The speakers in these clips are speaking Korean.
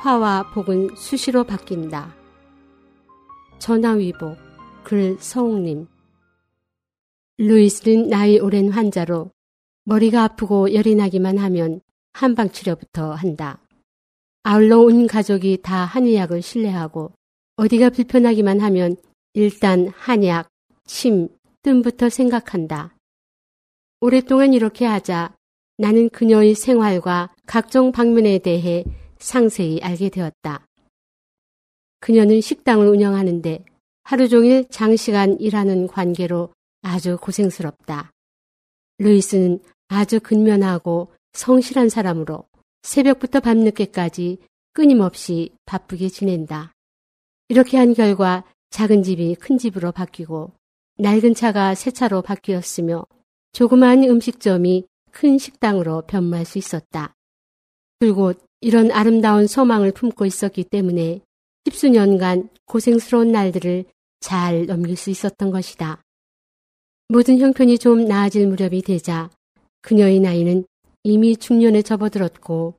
화와 복은 수시로 바뀐다. 전화위복, 글 서홍님. 루이스는 나이 오랜 환자로 머리가 아프고 열이 나기만 하면 한방 치료부터 한다. 아울러 온 가족이 다 한의학을 신뢰하고 어디가 불편하기만 하면 일단 한약, 침, 뜸부터 생각한다. 오랫동안 이렇게 하자 나는 그녀의 생활과 각종 방면에 대해 상세히 알게 되었다. 그녀는 식당을 운영하는데 하루 종일 장시간 일하는 관계로 아주 고생스럽다. 루이스는 아주 근면하고 성실한 사람으로 새벽부터 밤늦게까지 끊임없이 바쁘게 지낸다. 이렇게 한 결과 작은 집이 큰 집으로 바뀌고 낡은 차가 새 차로 바뀌었으며 조그마한 음식점이 큰 식당으로 변모할 수 있었다. 불곧 이런 아름다운 소망을 품고 있었기 때문에 십수년간 고생스러운 날들을 잘 넘길 수 있었던 것이다. 모든 형편이 좀 나아질 무렵이 되자 그녀의 나이는 이미 중년에 접어들었고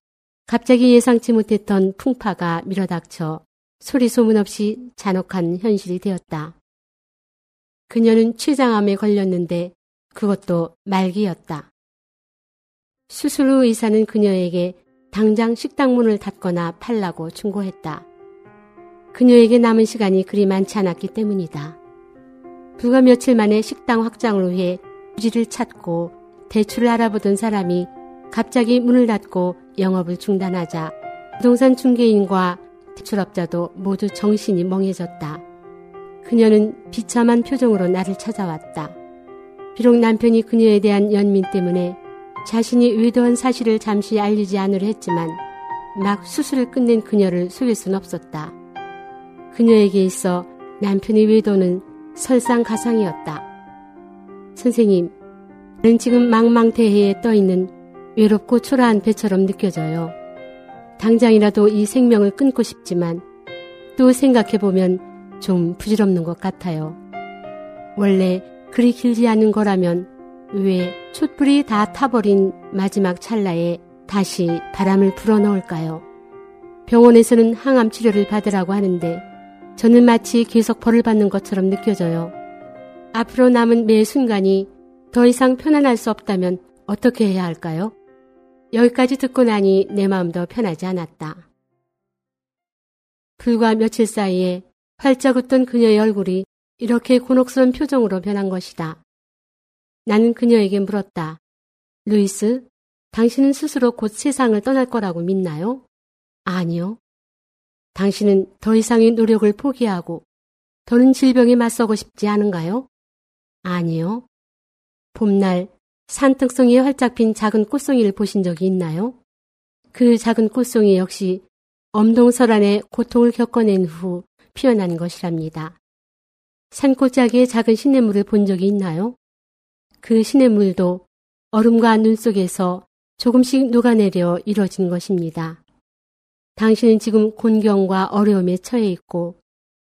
갑자기 예상치 못했던 풍파가 밀어닥쳐 소리 소문 없이 잔혹한 현실이 되었다. 그녀는 췌장암에 걸렸는데 그것도 말기였다. 수술 후 의사는 그녀에게 당장 식당 문을 닫거나 팔라고 충고했다. 그녀에게 남은 시간이 그리 많지 않았기 때문이다. 불과 며칠 만에 식당 확장을 위해 부지를 찾고 대출을 알아보던 사람이 갑자기 문을 닫고 영업을 중단하자 부동산 중개인과 대출업자도 모두 정신이 멍해졌다. 그녀는 비참한 표정으로 나를 찾아왔다. 비록 남편이 그녀에 대한 연민 때문에 자신이 의도한 사실을 잠시 알리지 않으려 했지만 막 수술을 끝낸 그녀를 속일 순 없었다. 그녀에게 있어 남편의 외도는 설상가상이었다. 선생님, 저는 지금 망망대해에 떠있는 외롭고 초라한 배처럼 느껴져요. 당장이라도 이 생명을 끊고 싶지만 또 생각해보면 좀 부질없는 것 같아요. 원래 그리 길지 않은 거라면 왜 촛불이 다 타버린 마지막 찰나에 다시 바람을 불어넣을까요? 병원에서는 항암 치료를 받으라고 하는데 저는 마치 계속 벌을 받는 것처럼 느껴져요. 앞으로 남은 매 순간이 더 이상 편안할 수 없다면 어떻게 해야 할까요? 여기까지 듣고 나니 내 마음도 편하지 않았다. 불과 며칠 사이에 활짝 웃던 그녀의 얼굴이 이렇게 곤혹스러운 표정으로 변한 것이다. 나는 그녀에게 물었다. 루이스, 당신은 스스로 곧 세상을 떠날 거라고 믿나요? 아니요. 당신은 더 이상의 노력을 포기하고 더는 질병에 맞서고 싶지 않은가요? 아니요. 봄날 산등성이에 활짝 핀 작은 꽃송이를 보신 적이 있나요? 그 작은 꽃송이 역시 엄동설안의 고통을 겪어낸 후 피어난 것이랍니다. 산골짜기에 작은 시냇물을 본 적이 있나요? 그 시냇물도 얼음과 눈 속에서 조금씩 녹아내려 이뤄진 것입니다. 당신은 지금 곤경과 어려움에 처해 있고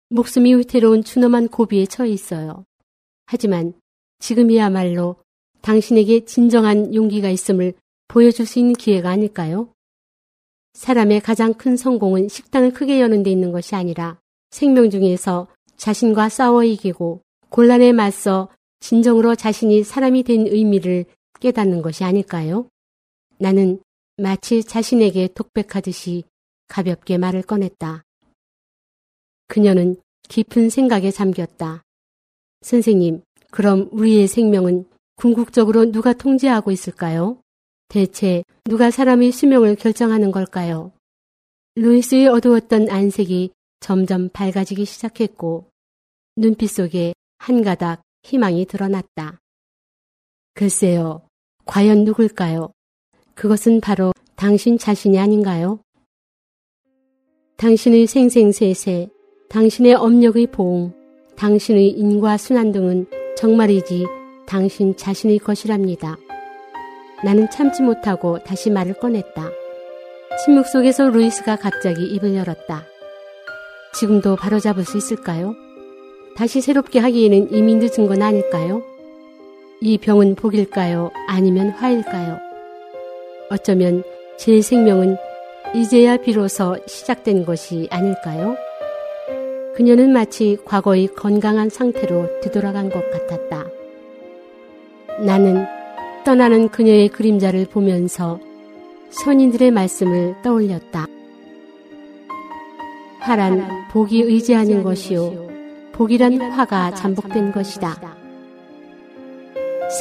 목숨이 위태로운 추놈한 고비에 처해 있어요. 하지만 지금이야말로 당신에게 진정한 용기가 있음을 보여줄 수 있는 기회가 아닐까요? 사람의 가장 큰 성공은 식당을 크게 여는 데 있는 것이 아니라 생명 중에서 자신과 싸워 이기고 곤란에 맞서 진정으로 자신이 사람이 된 의미를 깨닫는 것이 아닐까요? 나는 마치 자신에게 독백하듯이 가볍게 말을 꺼냈다. 그녀는 깊은 생각에 잠겼다. 선생님, 그럼 우리의 생명은 궁극적으로 누가 통제하고 있을까요? 대체 누가 사람의 수명을 결정하는 걸까요? 루이스의 어두웠던 안색이 점점 밝아지기 시작했고 눈빛 속에 한 가닥 희망이 드러났다. 글쎄요, 과연 누굴까요? 그것은 바로 당신 자신이 아닌가요? 당신의 생생세세, 당신의 업력의 보응, 당신의 인과 순환 등은 정말이지 당신 자신의 것이랍니다. 나는 참지 못하고 다시 말을 꺼냈다. 침묵 속에서 루이스가 갑자기 입을 열었다. 지금도 바로잡을 수 있을까요? 다시 새롭게 하기에는 이미 늦은 건 아닐까요? 이 병은 복일까요? 아니면 화일까요? 어쩌면 제 생명은 이제야 비로소 시작된 것이 아닐까요? 그녀는 마치 과거의 건강한 상태로 되돌아간 것 같았다. 나는 떠나는 그녀의 그림자를 보면서 선인들의 말씀을 떠올렸다. 화란 복이 의지하는 것이요. 복이란 화가 잠복된 것이다.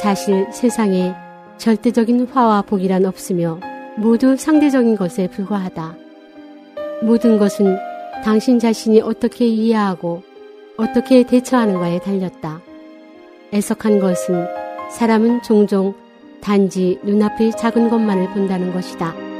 사실 세상에 절대적인 화와 복이란 없으며 모두 상대적인 것에 불과하다. 모든 것은 당신 자신이 어떻게 이해하고 어떻게 대처하는가에 달렸다. 애석한 것은 사람은 종종 단지 눈앞의 작은 것만을 본다는 것이다.